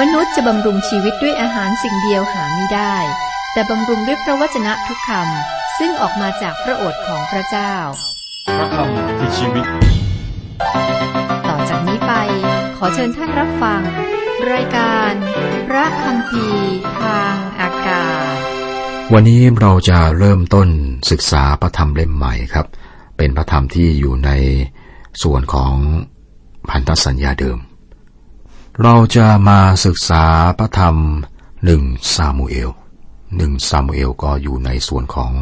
มนุษย์จะบำรุงชีวิตด้วยอาหารสิ่งเดียวหาไม่ได้ แต่บำรุงด้วยพระวจนะทุกคำซึ่งออกมาจากพระโอษฐ์ของพระเจ้า พระคำคือชีวิต ต่อจากนี้ไป ขอเชิญท่านรับฟัง รายการ พระคำพีทางอากาศ วันนี้เราจะเริ่มต้นศึกษาพระธรรมเล่มใหม่ครับ เป็นพระธรรมที่อยู่ในส่วนของพันธสัญญาเดิม เราจะมาศึกษาพระธรรมหนึ่งซามูเอลหนึ่งซามูเอลก็อยู่ในส่วนของ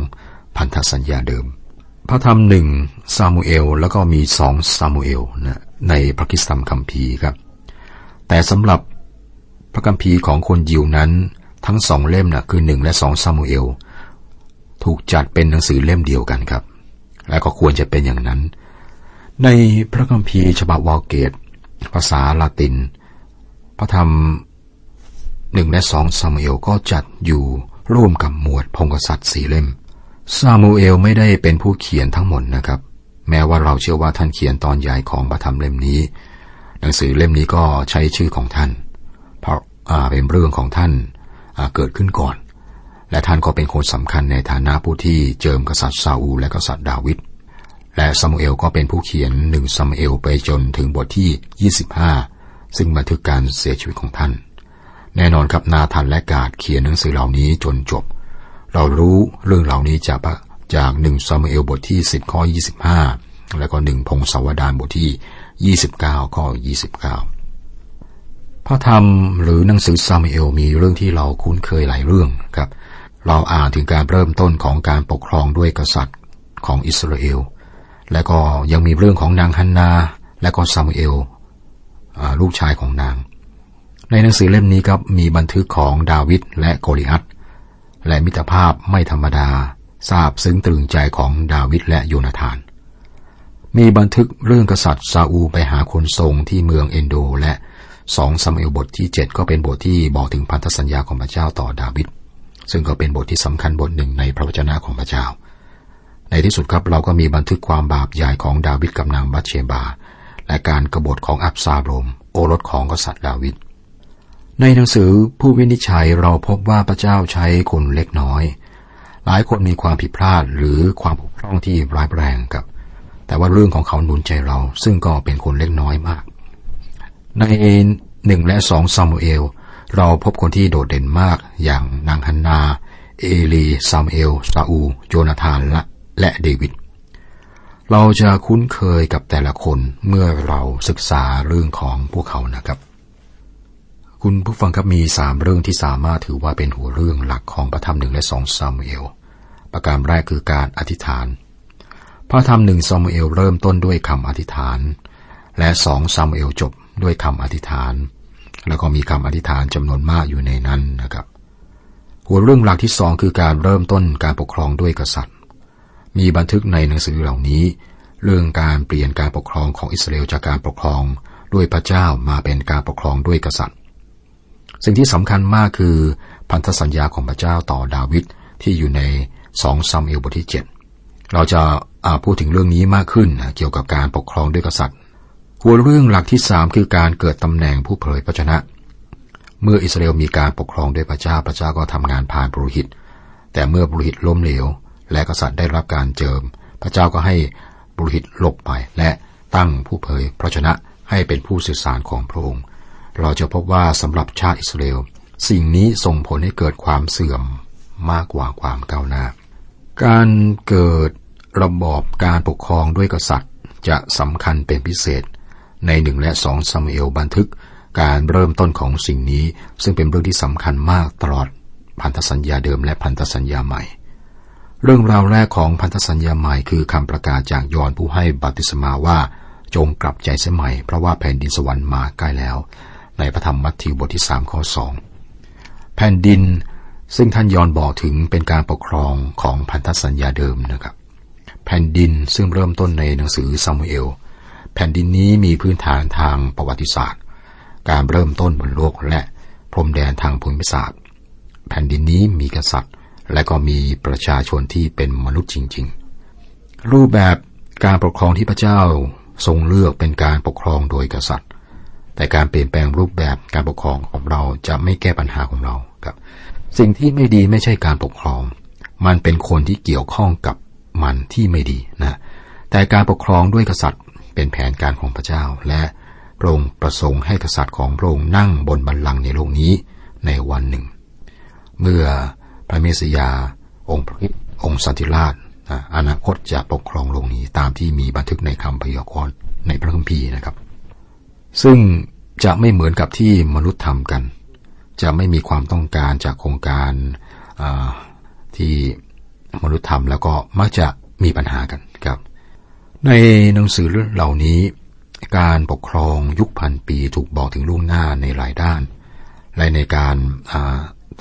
พันธสัญญาเดิม พระธรรมหนึ่งซามูเอลแล้วก็มีสองซามูเอลนะในพระคริสตธรรมคัมภีร์ครับ แต่สำหรับพระคัมภีร์ของคนยิวนั้นทั้งสองเล่มนะคือหนึ่งและสองซามูเอลถูกจัดเป็นหนังสือเล่มเดียวกันครับ และก็ควรจะเป็นอย่างนั้น ในพระคัมภีร์ฉบับวอลเกต ภาษาลาติน ระธรรมหนึ่งและสองซามูเอลก็จัดอยู่ร่วมกับหมวดพงกษัตริย์สี่เล่ม ซามูเอลไม่ได้เป็นผู้เขียนทั้งหมดนะครับ แม้ว่าเราเชื่อว่าท่านเขียนตอนใหญ่ของพระธรรมเล่มนี้ หนังสือเล่มนี้ก็ใช้ชื่อของท่าน เพราะเป็นเรื่องของท่านเกิดขึ้นก่อน และท่านก็เป็นคนสำคัญในฐานะผู้ที่เจิมกษัตริย์ซาอูและกษัตริย์ดาวิด และซามูเอลก็เป็นผู้เขียนหนึ่งซามูเอลไปจนถึงบทที่ 25 ซึ่งบันทึกการเสียชีวิตของท่าน แน่นอนครับนาธานและกาดเขียนหนังสือเหล่านี้จนจบ เรารู้เรื่องเหล่านี้จากจากหนึ่งซามูเอลบทที่ 10 ข้อ 25 และก็หนึ่งพงศาวดารบทที่ 29 ข้อ 29 พระธรรมหรือหนังสือซามูเอลมีเรื่องที่เราคุ้นเคยหลายเรื่องครับ เราอ่านถึงการเริ่มต้นของการปกครองด้วยกษัตริย์ของอิสราเอลและก็ยังมีเรื่องของนางฮันนา และก็ซามูเอล ลูกชายของนาง ในหนังสือเล่มนี้ครับมีบันทึกของดาวิดและโกลิอัตและมิตรภาพไม่ธรรมดาทราบซึ้งตรึงใจของดาวิดและโยนาธาน มีบันทึกเรื่องกษัตริย์ซาอูไปหาคนทรงที่เมืองเอนโด และสองซามเอลบทที่ 7 ก็เป็นบทที่บอกถึงพันธสัญญาของพระเจ้าต่อดาวิดซึ่งก็เป็นบทที่สำคัญบทหนึ่งในพระวจนะของพระเจ้า ในที่สุดครับเราก็มีบันทึกความบาปใหญ่ของดาวิดกับนางบัตเชบา และการกรบฏของอับซาโรมโอรสของกษัตริย์ดาวิด ในหนังสือผู้วินิจฉัยเราพบว่าพระเจ้าใช้คนเล็กน้อย หลายคนมีความผิดพลาดหรือความผกพร่องที่ร้ายแรงกับ แต่ว่าเรื่องของเขาหนุนใจเรา ซึ่งก็เป็นคนเล็กน้อยมาก ในหนึ่งและสองซามูเอล เราพบคนที่โดดเด่นมากอย่างนางฮันนา เอลีซามูเอลซาอู โจนาธานและและเดวิด เราจะคุ้นเคยกับแต่ละคนเมื่อเราศึกษาเรื่องของพวกเขานะครับ คุณผู้ฟังครับมีสามเรื่องที่สามารถถือว่าเป็นหัวเรื่องหลักของพระธรรมหนึ่งและสองซามูเอล ประการแรกคือการอธิษฐาน พระธรรมหนึ่งซามูเอลเริ่มต้นด้วยคำอธิษฐาน และสองซามูเอลจบด้วยคำอธิษฐาน แล้วก็มีคำอธิษฐานจำนวนมากอยู่ในนั้นนะครับ หัวเรื่องหลักที่สองคือการเริ่มต้นการปกครองด้วยกษัตริย์ มีบันทึกในหนังสือเหล่านี้ เรื่องการเปลี่ยนการปกครองของอิสราเอลจากการปกครองด้วยพระเจ้ามาเป็นการปกครองด้วยกษัตริย์ สิ่งที่สำคัญมากคือพันธสัญญาของพระเจ้าต่อดาวิดที่อยู่ในสองซามเอลบทที่ 7 เราจะพูดถึงเรื่องนี้มากขึ้นเกี่ยวกับการปกครองด้วยกษัตริย์หัวเรื่องหลักที่สามคือการเกิดตำแหน่งผู้เผยพระชนะ เมื่ออิสราเอลมีการปกครองด้วยพระเจ้าพระเจ้าก็ทำงานผ่านบุรุหิต แต่เมื่อบุรุหิตล้มเหลว และกษัตริย์ได้รับการเจิม พระเจ้าก็ให้บุรุหิตหลบไป และตั้งผู้เผยพระชนะให้เป็นผู้สื่อสารของพระองค์ เราจะพบว่าสำหรับชาติอิสราเอลสิ่งนี้ส่งผลให้เกิดความเสื่อมมากกว่าความก้าวหน้า การเกิดระบอบการปกครองด้วยกษัตริย์จะสำคัญเป็นพิเศษ ในหนึ่งและสองซามูเอลบันทึกการเริ่มต้นของสิ่งนี้ ซึ่งเป็นเรื่องที่สำคัญมากตลอดพันธสัญญาเดิมและพันธสัญญาใหม่ เรื่องราวแรกของพันธสัญญาใหม่คือคำประกาศจากยอนผู้ให้บัติศมาว่าจงกลับใจเสียใหม่เพราะว่าแผ่นดินสวรรค์มาใกล้แล้ว ในพระธรรมมัทธิวบทที่สามข้อสองแผ่นดินซึ่งท่านยอนบอกถึงเป็นการปกครองของพันธสัญญาเดิมนะครับ แผ่นดินซึ่งเริ่มต้นในหนังสือซามูเอล แผ่นดินนี้มีพื้นฐานทางประวัติศาสตร์ การเริ่มต้นบนโลกและพรมแดนทางภูมิศาสตร์ แผ่นดินนี้มีกษัตริย์ และก็มีประชาชนที่เป็นมนุษย์จริง ๆ รูปแบบการปกครองที่พระเจ้าทรงเลือกเป็นการปกครองโดยกษัตริย์ แต่การเปลี่ยนแปลงรูปแบบการปกครองของเราจะไม่แก้ปัญหาของเราครับ สิ่งที่ไม่ดีไม่ใช่การปกครอง มันเป็นคนที่เกี่ยวข้องกับมันที่ไม่ดีนะ แต่การปกครองด้วยกษัตริย์เป็นแผนการของพระเจ้า และพระองค์ประสงค์ให้กษัตริย์ของพระองค์นั่งบนบัลลังก์ในโลกนี้ในวันหนึ่ง เมื่อ พระเมสยา องค์พระองค์สันติราชอนาคตจะปกครองโลกนี้ตามที่มีบันทึกในคำพยากรณ์ในพระคัมภีร์นะครับ ซึ่งจะไม่เหมือนกับที่มนุษย์ทำกัน จะไม่มีความต้องการจากโครงการที่มนุษย์ทำแล้วก็มักจะมีปัญหากันครับ ในหนังสือเหล่านี้ การปกครองยุคพันปีถูกบอกถึงล่วงหน้าในหลายด้าน และในการ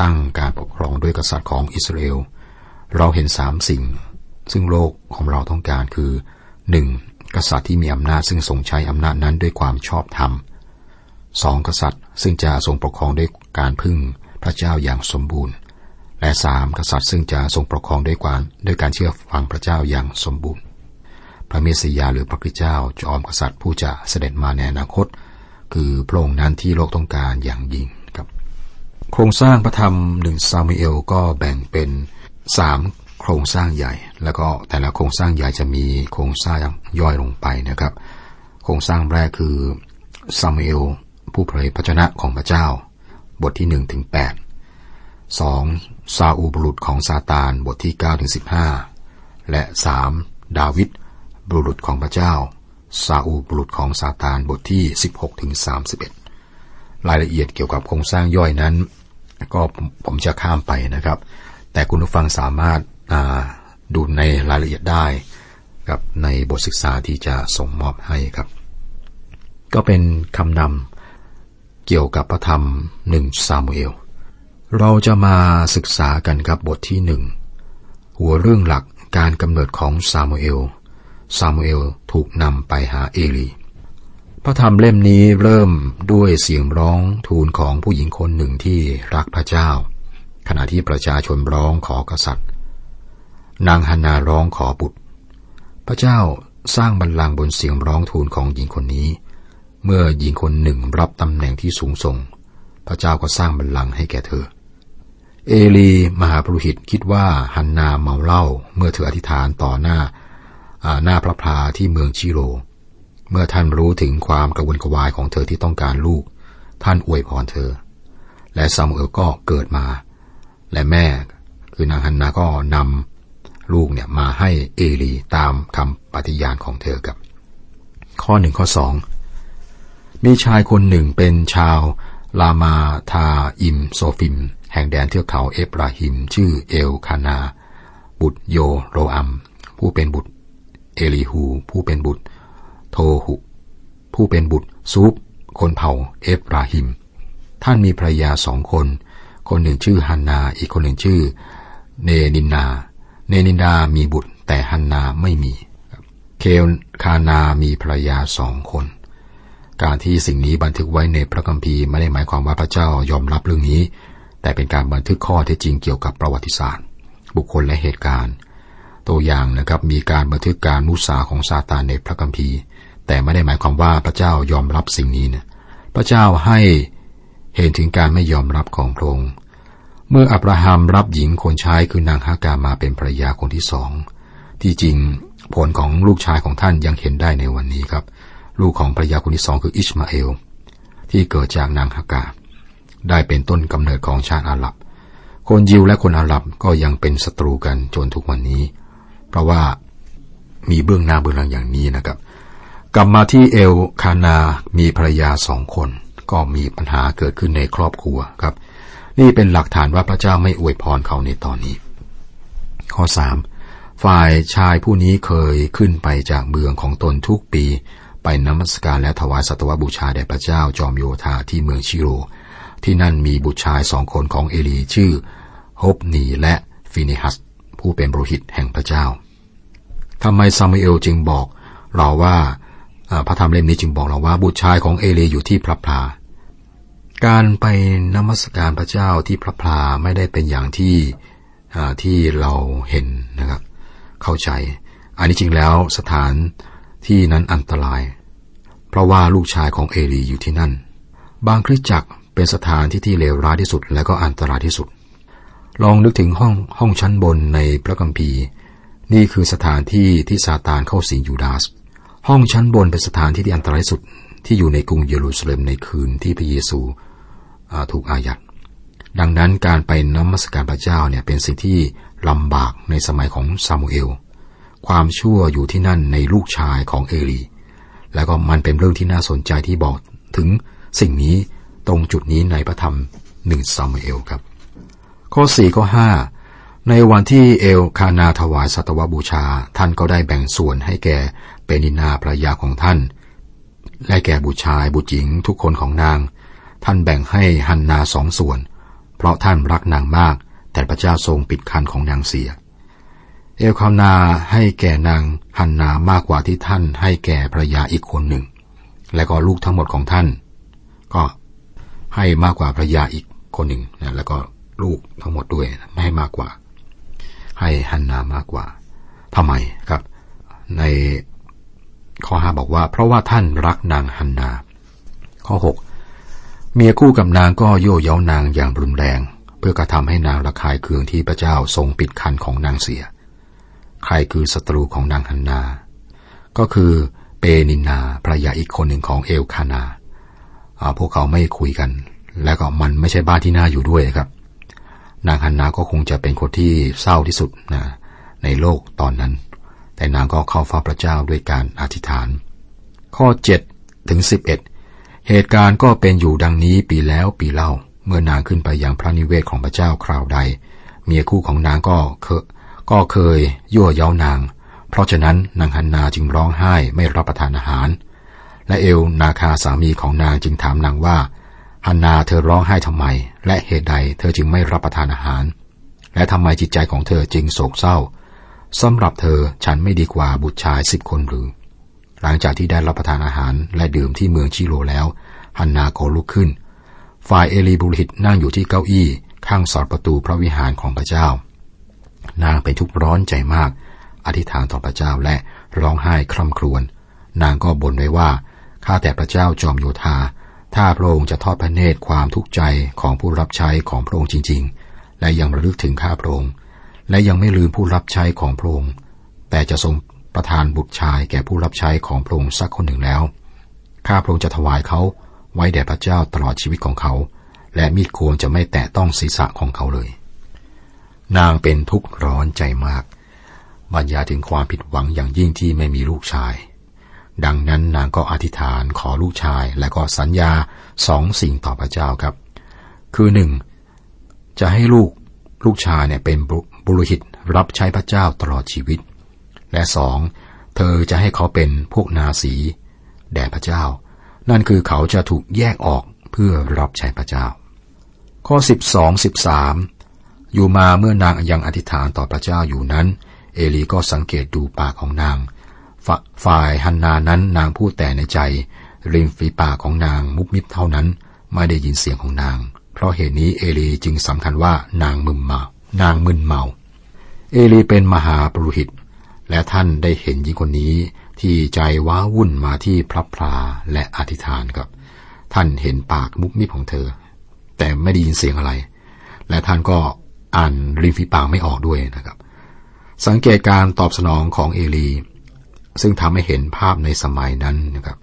ตั้งการปกครองด้วยกษัตริย์ของอิสราเอล เราเห็นสามสิ่ง ซึ่งโลกของเราต้องการคือหนึ่งกษัตริย์ที่มีอำนาจซึ่งทรงใช้อำนาจนั้นด้วยความชอบธรรมสองกษัตริย์ซึ่งจะทรงปกครองด้วยการพึ่งพระเจ้าอย่างสมบูรณ์ และสามกษัตริย์ซึ่งจะทรงปกครองด้วยการด้วยการเชื่อฟังพระเจ้าอย่างสมบูรณ์ พระเมสสิยาหรือพระคริสต์เจ้าจอมกษัตริย์ผู้จะเสด็จมาในอนาคต คือพระองค์นั้นที่โลกต้องการอย่างยิ่ง โครงสร้างพระธรรมหนึ่งซามูเอลก็แบ่งเป็นสามโครงสร้างใหญ่ แล้วก็แต่ละโครงสร้างใหญ่จะมีโครงสร้างย่อยลงไปนะครับ โครงสร้างแรกคือซามูเอลผู้เผยพระชนะของพระเจ้า บทที่หนึ่งถึงแปดสองซาอูบุรุษของซาตานบทที่เก้าถึงสิบห้าและสามดาวิดบุรุษของพระเจ้า ซาอูบุรุษของซาตานบทที่สิบหกถึงสามสิบเอ็ดรายละเอียดเกี่ยวกับโครงสร้างย่อยนั้น ก็ผมจะข้ามไปนะครับ แต่คุณผู้ฟังสามารถดูในรายละเอียดได้กับในบทศึกษาที่จะส่งมอบให้ครับ ก็เป็นคำนำเกี่ยวกับพระธรรมหนึ่งซามูเอล เราจะมาศึกษากันครับบทที่หนึ่งหัวเรื่องหลักการกำเนิดของซามูเอล ซามูเอลถูกนำไปหาเอลี พระธรรมเล่มนี้เริ่มด้วยเสียงร้องทูลของผู้หญิงคนหนึ่งที่รักพระเจ้า ขณะที่ประชาชนร้องขอกษัตริย์ นางฮันนาร้องขอบุตร พระเจ้าสร้างบัลลังก์บนเสียงร้องทูลของหญิงคนนี้ เมื่อหญิงคนหนึ่งรับตำแหน่งที่สูงส่ง พระเจ้าก็สร้างบัลลังก์ให้แก่เธอ เอลีมหาปรุหิตคิดว่าฮันนาเมาเหล้าเมื่อเธออธิษฐานต่อหน้าหน้าพระพาที่เมืองชิโร เมื่อท่านรู้ถึงความกระวนกระวายของเธอที่ต้องการลูก ท่านอวยพรเธอ และซามูเอลก็เกิดมา และแม่คือนางฮันนาก็นำลูกเนี่ยมาให้เอลีตามคำปฏิญาณของเธอกับ ข้อหนึ่งข้อสองมีชายคนหนึ่งเป็นชาวรามาธาอิมโซฟิม แห่งแดนเทือกเขาเอฟราอิม ชื่อเอลคานาห์ บุตรเยโรฮัม ผู้เป็นบุตร เอลีฮู ผู้เป็นบุตร โทหุ ผู้เป็นบุตรศูฟคนเผ่าเอฟราอิม ท่านมีภรรยาสองคน คนหนึ่งชื่อฮันนาห์ อีกคนหนึ่งชื่อ เปนินนาห์ เปนินนาห์มีบุตร แต่ฮันนาห์ไม่มี เอลคานาห์มีภรรยาสองคน การที่สิ่งนี้บันทึกไว้ในพระคัมภีร์ไม่ได้หมายความว่าพระเจ้ายอมรับเรื่องนี้ แต่เป็นการบันทึกข้อเท็จจริงเกี่ยวกับประวัติศาสตร์ บุคคลและเหตุการณ์ ตัวอย่างนะครับมีการบันทึกการมุสาของซาตานในพระคัมภีร์ แต่ไม่ได้หมายความว่าพระเจ้ายอมรับสิ่งนี้นะพระเจ้าให้เห็นถึงการไม่ยอมรับของพระองค์ เมื่ออับราฮัมรับหญิงคนใช้คือนางฮากามาเป็นภรรยาคนที่สอง ที่จริงผลของลูกชายของท่านยังเห็นได้ในวันนี้ครับ ลูกของภรรยาคนที่สองคืออิชมาเอล ที่เกิดจากนางฮากา ได้เป็นต้นกำเนิดของชาติอาหรับ คนยิวและคนอาหรับก็ยังเป็นศัตรูกันจนทุกวันนี้ เพราะว่ามีเบื้องหน้าเบื้องหลังอย่างนี้นะครับ กลับมาที่เอลคานา มีภรรยาสองคน ก็มีปัญหาเกิดขึ้นในครอบครัวครับ นี่เป็นหลักฐานว่าพระเจ้าไม่อวยพรเขาในตอนนี้ ข้อสามฝ่ายชายผู้นี้เคยขึ้นไปจากเมืองของตนทุกปี ไปนมัสการและถวายสัตวบูชาแด่พระเจ้าจอมโยธาที่เมืองชิโร ที่นั่นมีบุตรชายสองคนของเอลีชื่อฮบนีและฟินิฮัส ผู้เป็นโรหิตแห่งพระเจ้าทำไมซามูเอลจึงบอกเราว่า พระธรรมเล่มนี้จึงบอกเราว่าบุตรชายของเอเลอยู่ที่พระพลาการไปนมัสการพระเจ้าที่พระพลาไม่ได้เป็นอย่างที่ที่เราเห็นนะครับ เข้าใจ อันนี้จริงแล้วสถานที่นั้นอันตราย เพราะว่าลูกชายของเอลีอยู่ที่นั่น บางคริสตจักรเป็นสถานที่ที่เลวร้ายที่สุด และก็อันตรายที่สุด ลองนึกถึงห้องห้องชั้นบนในพระคัมภีร์ นี่คือสถานที่ที่ซาตานเข้าสิงยูดาส ห้องชั้นบนเป็นสถานที่ที่อันตรายสุดที่อยู่ในกรุงเยรูซาเล็มในคืนที่พระเยซูถูกอายัด ดังนั้นการไปนมัสการพระเจ้าเนี่ยเป็นสิ่งที่ลำบากในสมัยของซามูเอล ความชั่วอยู่ที่นั่นในลูกชายของเอลี แล้วก็มันเป็นเรื่องที่น่าสนใจที่บอกถึงสิ่งนี้ตรงจุดนี้ในพระธรรมหนึ่งซามูเอลครับ ข้อสี่ข้อห้า ในวันที่เอลคานาถวายสัตวบูชา ท่านก็ได้แบ่งส่วนให้แก่เปนินาภรยาของท่าน และแก่บุตรชายบุตรหญิงทุกคนของนาง ท่านแบ่งให้ฮันนาสองส่วน เพราะท่านรักนางมาก แต่พระเจ้าทรงปิดคันของนางเสีย เอลคานาให้แก่นางฮันนามากกว่าที่ท่านให้แก่ภรยาอีกคนหนึ่ง และก็ลูกทั้งหมดของท่าน ก็ให้มากกว่าภรยาอีกคนหนึ่งนะแล้วก็ลูกทั้งหมดด้วยไม่ให้มากกว่า ให้ฮันนามากกว่าทำไมครับ ในข้อห้าบอกว่า เพราะว่าท่านรักนางฮันนา ข้อหกเมียคู่กับนางก็โย่เย้านางอย่างรุนแรง เพื่อกระทำให้นางระคายเคืองที่พระเจ้าทรงปิดคันของนางเสีย ใครคือศัตรูของนางฮันนา ก็คือเปนินนาภรรยาอีกคนหนึ่งของเอลคานา พวกเขาไม่คุยกัน และก็มันไม่ใช่บ้านที่น่าอยู่ด้วยครับ นางฮันนาก็คงจะเป็นคนที่เศร้าที่สุดนะในโลกตอนนั้น แต่นางก็เข้าฟ้าพระเจ้าด้วยการอธิษฐาน ข้อ7ถึง11 เหตุการณ์ก็เป็นอยู่ดังนี้ปีแล้วปีเล่า เมื่อนางขึ้นไปยังพระนิเวศของพระเจ้าคราวใด เมียคู่ของนางก็เคก็เคยยั่วเย้านาง เพราะฉะนั้นนางฮันนาจึงร้องไห้ไม่รับประทานอาหาร และเอลนาคาสามีของนางจึงถามนางว่า ฮันนาเธอร้องไห้ทำไม และเหตุใดเธอจึงไม่รับประทานอาหาร และทำไมจิตใจของเธอจึงโศกเศร้าสำหรับเธอฉันไม่ดีกว่าบุตรชายสิบคนหรือ หลังจากที่ได้รับประทานอาหารและดื่มที่เมืองชิโลแล้ว ฮันนาก็ลุกขึ้น ฝ่ายเอลีบุริตนั่งอยู่ที่เก้าอี้ข้างสอดประตูพระวิหารของพระเจ้า นางเป็นทุกข์ร้อนใจมาก อธิษฐานต่อพระเจ้าและร้องไห้คร่ำครวญ นางก็บ่นไว้ว่า ข้าแต่พระเจ้าจอมโยธา ถ้าพระองค์จะทอดพระเนตรความทุกข์ใจของผู้รับใช้ของพระองค์จริง ๆ และยังระลึกถึงข้าพระองค์ และยังไม่ลืมผู้รับใช้ของพระองค์ แต่จะทรงประทานบุตรชายแก่ผู้รับใช้ของพระองค์สักคนหนึ่งแล้ว ข้าพระองค์จะถวายเขาไว้แด่พระเจ้าตลอดชีวิตของเขา และมีดโคนจะไม่แตะต้องศีรษะของเขาเลย นางเป็นทุกข์ร้อนใจมาก บรรยายถึงความผิดหวังอย่างยิ่งที่ไม่มีลูกชาย ดังนั้นนางก็อธิษฐานขอลูกชายและก็สัญญาสองสิ่งต่อพระเจ้าครับ คือหนึ่งจะให้ลูกลูกชายเนี่ยเป็นบุรุษรับใช้พระเจ้าตลอดชีวิต และสองเธอจะให้เขาเป็นพวกนาสีแด่พระเจ้า นั่นคือเขาจะถูกแยกออกเพื่อรับใช้พระเจ้า ข้อสิบสองสิบสามอยู่มาเมื่อนางยังอธิษฐานต่อพระเจ้าอยู่นั้น เอลีก็สังเกตดูปากของนาง ฝ่ายฮันนานั้นนางพูดแต่ในใจ ริมฝีปากของนางมุบมิบเท่านั้น ไม่ได้ยินเสียงของนาง เพราะเหตุนี้เอลีจึงสำคัญว่านางมึนเมา นางมึนเมา เอลีเป็นมหาปรุหิต และท่านได้เห็นหญิงคนนี้ที่ใจว้าวุ่นมาที่พระพลาและอธิษฐานครับ ท่านเห็นปากมุบมิบของเธอ แต่ไม่ได้ยินเสียงอะไร และท่านก็อ่านริมฝีปากไม่ออกด้วยนะครับ สังเกตการตอบสนองของเอลี ซึ่งทำให้เห็นภาพในสมัยนั้นนะครับ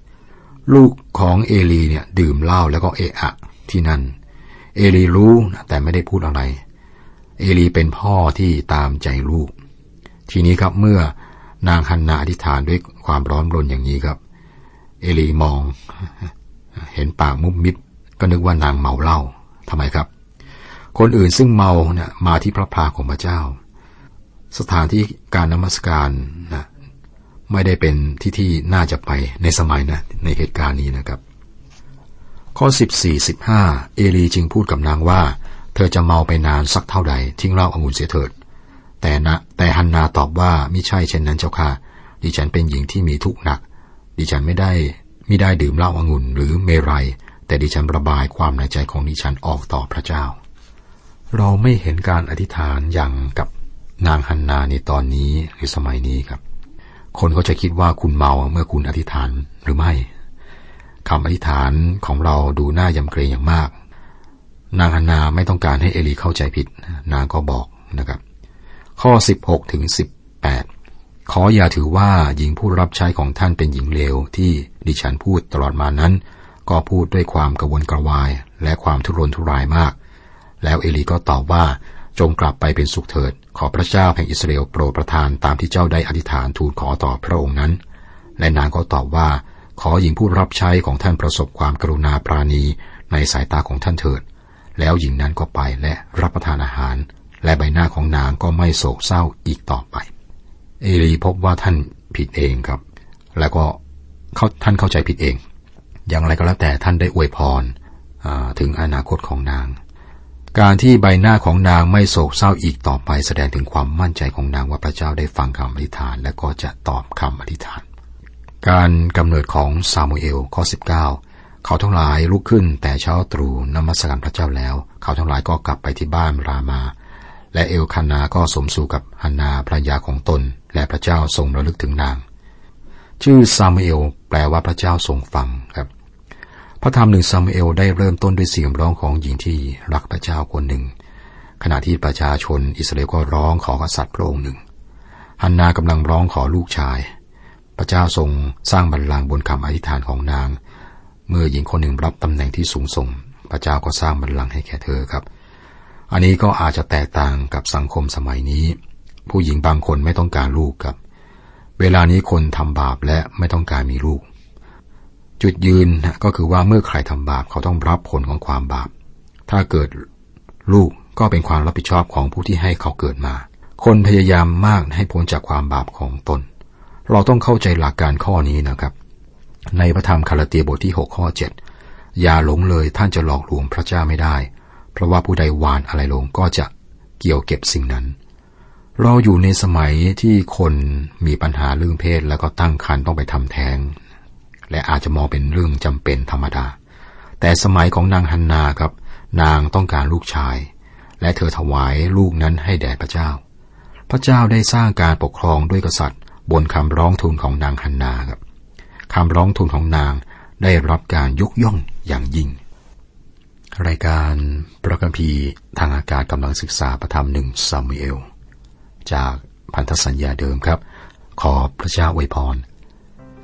ลูกของเอลีเนี่ยดื่มเหล้าแล้วก็เอะอะที่นั่น เอลีรู้แต่ไม่ได้พูดอะไร เอลีเป็นพ่อที่ตามใจลูก ทีนี้ครับเมื่อนางฮันนาอธิษฐานด้วยความร้อนรนอย่างนี้ครับ เอลีมอง เห็นปากมุบมิบก็นึกว่านางเมาเหล้าทำไมครับ คนอื่นซึ่งเมาเนี่ยมาที่พระพาของพระเจ้า สถานที่การนมัสการ ไม่ได้เป็นที่ที่น่าจะไปในสมัยนะในเหตุการณ์นี้นะครับ ข้อ 14 15 เอลีจึงพูดกับนางว่า เธอจะเมาไปนานสักเท่าใด ทิ้งเหล้าองุ่นเสียเถิด แต่นะแต่ฮันนาตอบว่ามิใช่เช่นนั้นเจ้าค่ะ ดิฉันเป็นหญิงที่มีทุกข์หนัก ดิฉันไม่ได้ไม่ได้ดื่มเหล้าองุ่นหรือเมรัยแต่ดิฉันระบายความในใจของดิฉันออกต่อพระเจ้า เราไม่เห็นการอธิษฐานอย่างกับนางฮันนาในตอนนี้หรือสมัยนี้ครับ คนก็จะคิดว่าคุณเมาเมื่อคุณอธิษฐานหรือไม่คำอธิษฐานของเราดูน่ายำเกรงอย่างมาก นางฮันนาไม่ต้องการให้เอลีเข้าใจผิด นางก็บอกนะครับ ข้อ 16ถึง18 ขออย่าถือว่าหญิงผู้รับใช้ของท่านเป็นหญิงเลวที่ดิฉันพูดตลอดมานั้น ก็พูดด้วยความกระวนกระวาย และความทุรนทุรายมาก แล้วเอลีก็ตอบว่าจงกลับไปเป็นสุขเถิด ขอพระเจ้าแห่งอิสราเอลโปรดประทานตามที่เจ้าได้อธิษฐานทูลขอต่อพระองค์นั้น และนางก็ตอบว่า ขอหญิงผู้รับใช้ของท่านประสบความกรุณาปราณีในสายตาของท่านเถิด แล้วหญิงนั้นก็ไปและรับประทานอาหาร และใบหน้าของนางก็ไม่โศกเศร้าอีกต่อไป เอลีพบว่าท่านผิดเองครับ แล้วก็เขาท่านเข้าใจผิดเอง อย่างไรก็แล้วแต่ท่านได้อวยพรถึงอนาคตของนาง การที่ใบหน้าของนางไม่โศกเศร้าอีกต่อไปแสดงถึงความมั่นใจของนางว่าพระเจ้าได้ฟังคำอธิษฐาน และก็จะตอบคำอธิษฐาน การกำเนิดของซามูเอลข้อ 19 เขาทั้งหลายลุกขึ้นแต่เช้าตรู่นมัสการพระเจ้าแล้ว เขาทั้งหลายก็กลับไปที่บ้านรามา และเอลคานาก็สมสู่กับฮันนาภรรยาของตน และพระเจ้าทรงระลึกถึงนาง ชื่อซามูเอลแปลว่าพระเจ้าทรงฟังครับ พระธรรมหนึ่งซามูเอลได้เริ่มต้นด้วยเสียงร้องของหญิงที่รักพระเจ้าคนหนึ่ง ขณะที่ประชาชนอิสราเอลก็ร้องขอกษัตริย์พระองค์หนึ่งฮันนากำลังร้องขอลูกชาย พระเจ้าทรงสร้างบัลลังก์บนคำอธิษฐานของนาง เมื่อหญิงคนหนึ่งรับตำแหน่งที่สูงส่ง พระเจ้าก็สร้างบัลลังก์ให้แก่เธอครับ อันนี้ก็อาจจะแตกต่างกับสังคมสมัยนี้ ผู้หญิงบางคนไม่ต้องการลูกครับ เวลานี้คนทำบาปและไม่ต้องการมีลูก จุดยืนก็คือว่าเมื่อใครทำบาปเขาต้องรับผลของความบาป ถ้าเกิดลูกก็เป็นความรับผิดชอบของผู้ที่ให้เขาเกิดมา คนพยายามมากให้พ้นจากความบาปของตน เราต้องเข้าใจหลักการข้อนี้นะครับ ในพระธรรมคาราเตียบทที่ 6 ข้อ 7 อย่าหลงเลยท่านจะหลอกลวงพระเจ้าไม่ได้ เพราะว่าผู้ใดวานอะไรลงก็จะเกี่ยวเก็บสิ่งนั้น เราอยู่ในสมัยที่คนมีปัญหาเรื่องเพศแล้วก็ตั้งครรภ์ต้องไปทำแท้ง และอาจจะมองเป็นเรื่องจำเป็นธรรมดา แต่สมัยของนางฮันนาครับ นางต้องการลูกชาย และเธอถวายลูกนั้นให้แด่พระเจ้า พระเจ้าได้สร้างการปกครองด้วยกษัตริย์ บนคำร้องทูลของนางฮันนาครับคำร้องทูลของนางได้รับการยกย่องอย่างยิ่ง รายการประกัมพีทางอากาศกำลังศึกษาประธรรมหนึ่งซามูเอล จากพันธสัญญาเดิมครับ ขอพระเจ้าอวยพร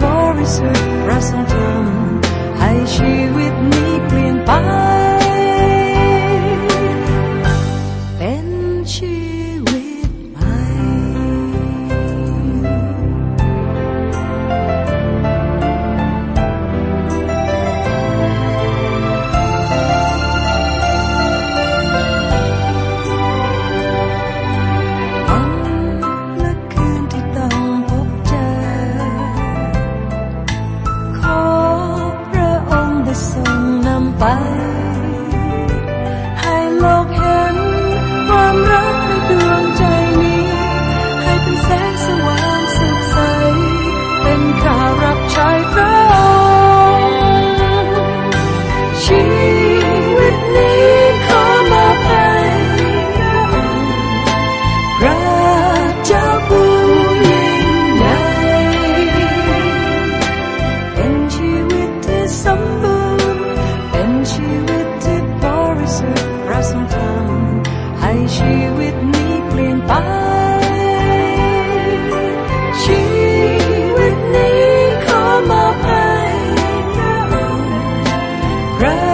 Paris with Brazelton. She with me clean pie. right.